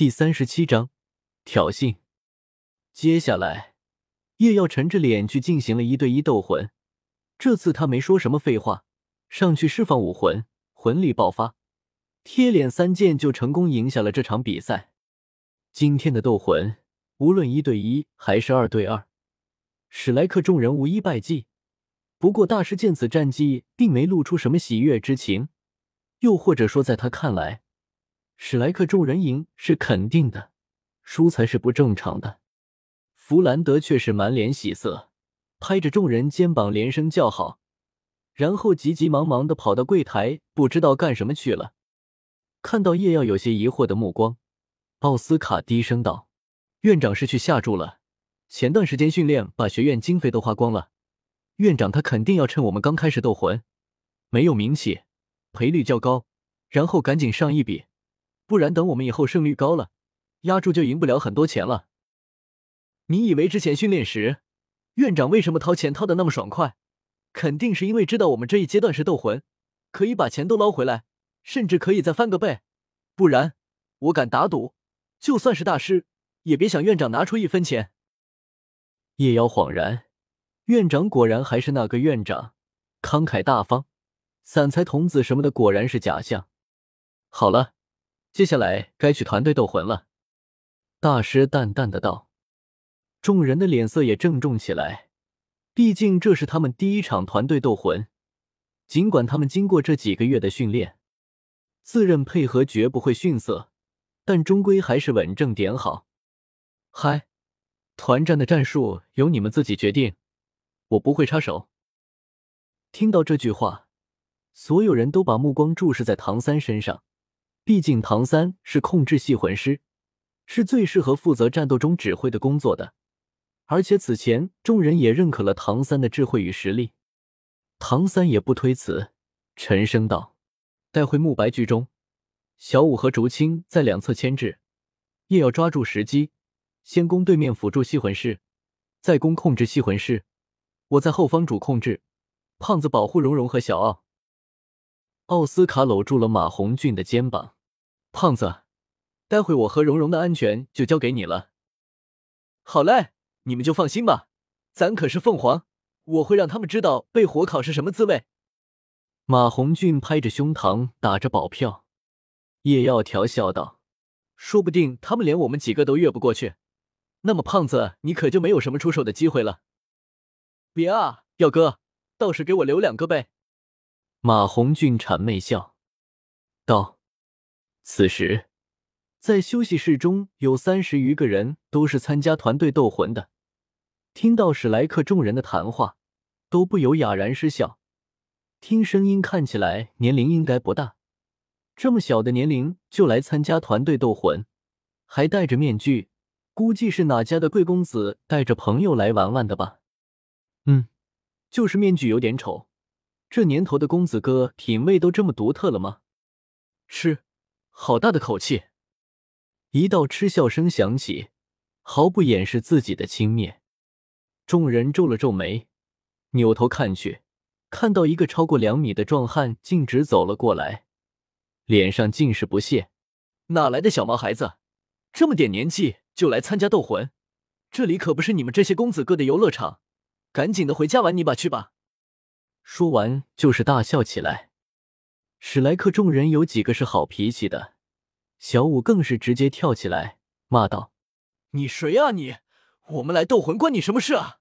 第三十七章挑衅。接下来，叶耀沉着脸去进行了一对一斗魂。这次他没说什么废话，上去释放武魂，魂力爆发，贴脸三剑就成功赢下了这场比赛。今天的斗魂，无论一对一还是二对二，史莱克众人无一败绩。不过大师见此战绩，并没露出什么喜悦之情，又或者说，在他看来。史莱克众人赢是肯定的，输才是不正常的。弗兰德却是满脸喜色，拍着众人肩膀连声叫好，然后急急忙忙的跑到柜台，不知道干什么去了。看到叶耀有些疑惑的目光，奥斯卡低声道：“院长是去下注了。前段时间训练把学院经费都花光了，院长他肯定要趁我们刚开始斗魂，没有名气，赔率较高，然后赶紧上一笔。”不然，等我们以后胜率高了，压注就赢不了很多钱了。你以为之前训练时，院长为什么掏钱掏的那么爽快？肯定是因为知道我们这一阶段是斗魂，可以把钱都捞回来，甚至可以再翻个倍。不然，我敢打赌，就算是大师，也别想院长拿出一分钱。叶瑶恍然，院长果然还是那个院长，慷慨大方，散财童子什么的果然是假象。好了。接下来该去团队斗魂了，大师淡淡的道。众人的脸色也郑重起来，毕竟这是他们第一场团队斗魂。尽管他们经过这几个月的训练，自认配合绝不会逊色，但终归还是稳正点好。嗨，团战的战术由你们自己决定，我不会插手。听到这句话，所有人都把目光注视在唐三身上。毕竟唐三是控制系魂师，是最适合负责战斗中指挥的工作的。而且此前众人也认可了唐三的智慧与实力。唐三也不推辞，沉声道：“待会慕白居中，小五和竹青在两侧牵制，也要抓住时机，先攻对面辅助系魂师，再攻控制系魂师。我在后方主控制，胖子保护蓉蓉和小奥。”奥斯卡搂住了马红俊的肩膀。胖子，待会我和蓉蓉的安全就交给你了。好嘞，你们就放心吧，咱可是凤凰，我会让他们知道被火烤是什么滋味。马红俊拍着胸膛打着保票。叶耀调笑道：“说不定他们连我们几个都越不过去，那么胖子你可就没有什么出手的机会了。”别啊，耀哥，倒是给我留两个呗。马红俊谄媚笑道。此时，在休息室中有三十余个人，都是参加团队斗魂的。听到史莱克众人的谈话，都不由哑然失笑。听声音看起来年龄应该不大，这么小的年龄就来参加团队斗魂，还戴着面具，估计是哪家的贵公子带着朋友来玩玩的吧？嗯，就是面具有点丑。这年头的公子哥品味都这么独特了吗？是。好大的口气！一道嗤笑声响起，毫不掩饰自己的轻蔑。众人皱了皱眉，扭头看去，看到一个超过两米的壮汉径直走了过来，脸上尽是不屑。哪来的小毛孩子，这么点年纪就来参加斗魂？这里可不是你们这些公子哥的游乐场，赶紧的回家玩泥巴去吧！说完就是大笑起来。史莱克众人有几个是好脾气的，小五更是直接跳起来骂道：“你谁啊你？我们来斗魂关你什么事啊？”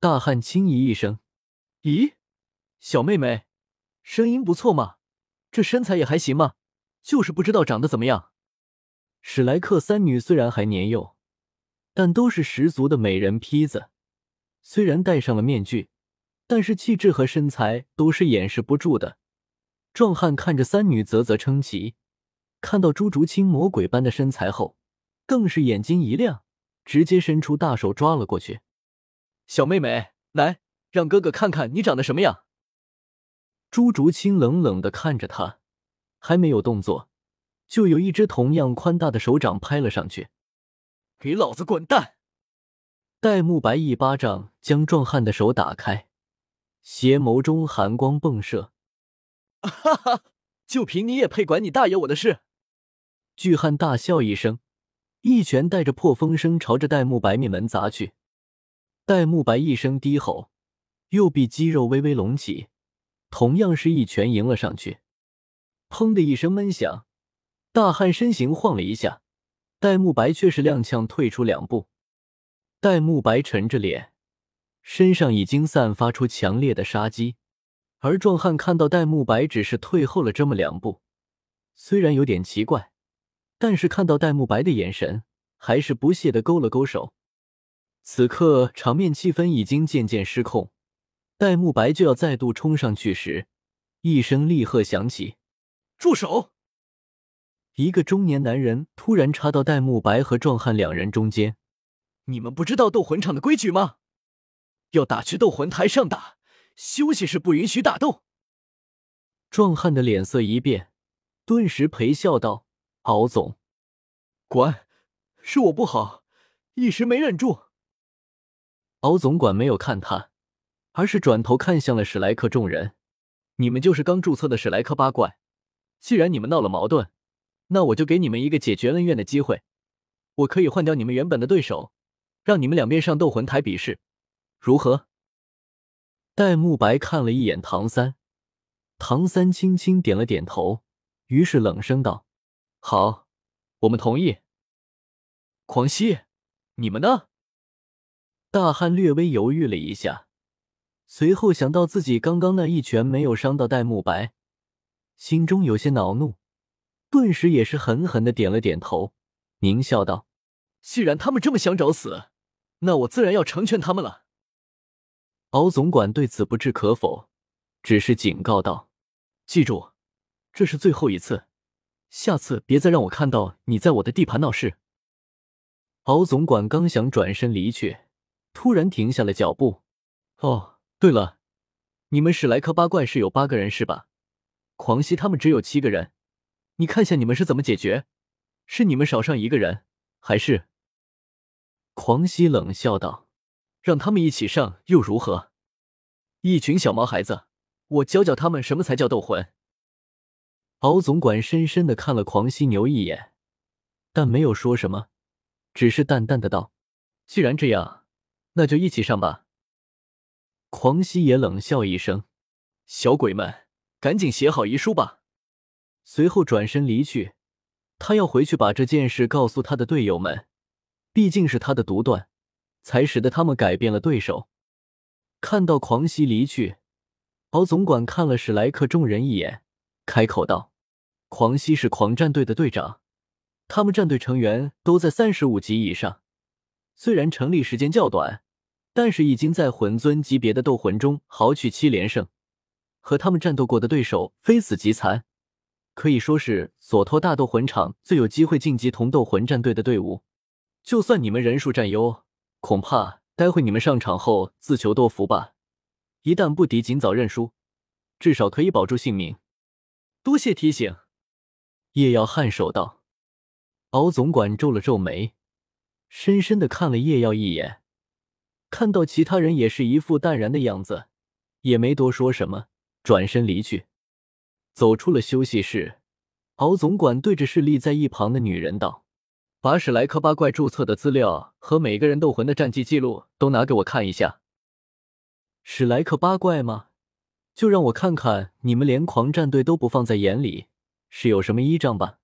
大汉轻咦一声：“咦，小妹妹，声音不错嘛，这身材也还行嘛，就是不知道长得怎么样。”史莱克三女虽然还年幼，但都是十足的美人坯子，虽然戴上了面具，但是气质和身材都是掩饰不住的。壮汉看着三女啧啧称奇，看到朱竹清魔鬼般的身材后，更是眼睛一亮，直接伸出大手抓了过去。小妹妹，来，让哥哥看看你长得什么样。朱竹清冷冷的看着他，还没有动作，就有一只同样宽大的手掌拍了上去。给老子滚蛋！戴沐白一巴掌将壮汉的手打开，邪眸中寒光迸射。哈哈，就凭你也配管你大爷我的事？巨汉大笑一声，一拳带着破风声朝着戴沐白面门砸去。戴沐白一声低吼，右臂肌肉微微隆起，同样是一拳迎了上去。砰的一声闷响，大汉身形晃了一下，戴沐白却是踉跄退出两步。戴沐白沉着脸，身上已经散发出强烈的杀机。而壮汉看到戴沐白只是退后了这么两步，虽然有点奇怪，但是看到戴沐白的眼神，还是不屑的勾了勾手。此刻场面气氛已经渐渐失控，戴沐白就要再度冲上去时，一声厉喝响起：“住手！”一个中年男人突然插到戴沐白和壮汉两人中间：“你们不知道斗魂场的规矩吗？要打去斗魂台上打。”休息室不允许打斗。壮汉的脸色一变，顿时陪笑道：“敖总，管，是我不好，一时没忍住。”敖总管没有看他，而是转头看向了史莱克众人：“你们就是刚注册的史莱克八怪，既然你们闹了矛盾，那我就给你们一个解决恩怨的机会。我可以换掉你们原本的对手，让你们两边上斗魂台比试，如何？”戴沐白看了一眼唐三，唐三轻轻点了点头，于是冷声道：“好，我们同意。”狂熙，你们呢？大汉略微犹豫了一下，随后想到自己刚刚那一拳没有伤到戴沐白，心中有些恼怒，顿时也是狠狠的点了点头，狞笑道：“既然他们这么想找死，那我自然要成全他们了。”敖总管对此不置可否，只是警告道：“记住，这是最后一次，下次别再让我看到你在我的地盘闹事。”敖总管刚想转身离去，突然停下了脚步。“哦，对了，你们史莱克八怪是有八个人是吧？狂熙他们只有七个人，你看下你们是怎么解决？是你们少上一个人，还是？”狂熙冷笑道。让他们一起上又如何？一群小毛孩子，我教教他们什么才叫斗魂。敖总管深深的看了狂犀牛一眼，但没有说什么，只是淡淡的道：“既然这样，那就一起上吧。”狂犀也冷笑一声：“小鬼们，赶紧写好遗书吧。”随后转身离去，他要回去把这件事告诉他的队友们，毕竟是他的独断。才使得他们改变了对手。看到狂熙离去，敖总管看了史莱克众人一眼，开口道：“狂熙是狂战队的队长，他们战队成员都在三十五级以上。虽然成立时间较短，但是已经在魂尊级别的斗魂中豪取七连胜，和他们战斗过的对手非死即残，可以说是索托大斗魂场最有机会晋级同斗魂战队的队伍。就算你们人数占优。”恐怕待会你们上场后自求多福吧。一旦不敌，尽早认输，至少可以保住性命。多谢提醒。叶耀颔首道。敖总管皱了皱眉，深深的看了叶耀一眼，看到其他人也是一副淡然的样子，也没多说什么，转身离去。走出了休息室，敖总管对着侍立在一旁的女人道。把史莱克八怪注册的资料和每个人斗魂的战绩记录都拿给我看一下。史莱克八怪吗？就让我看看你们连狂战队都不放在眼里，是有什么依仗吧？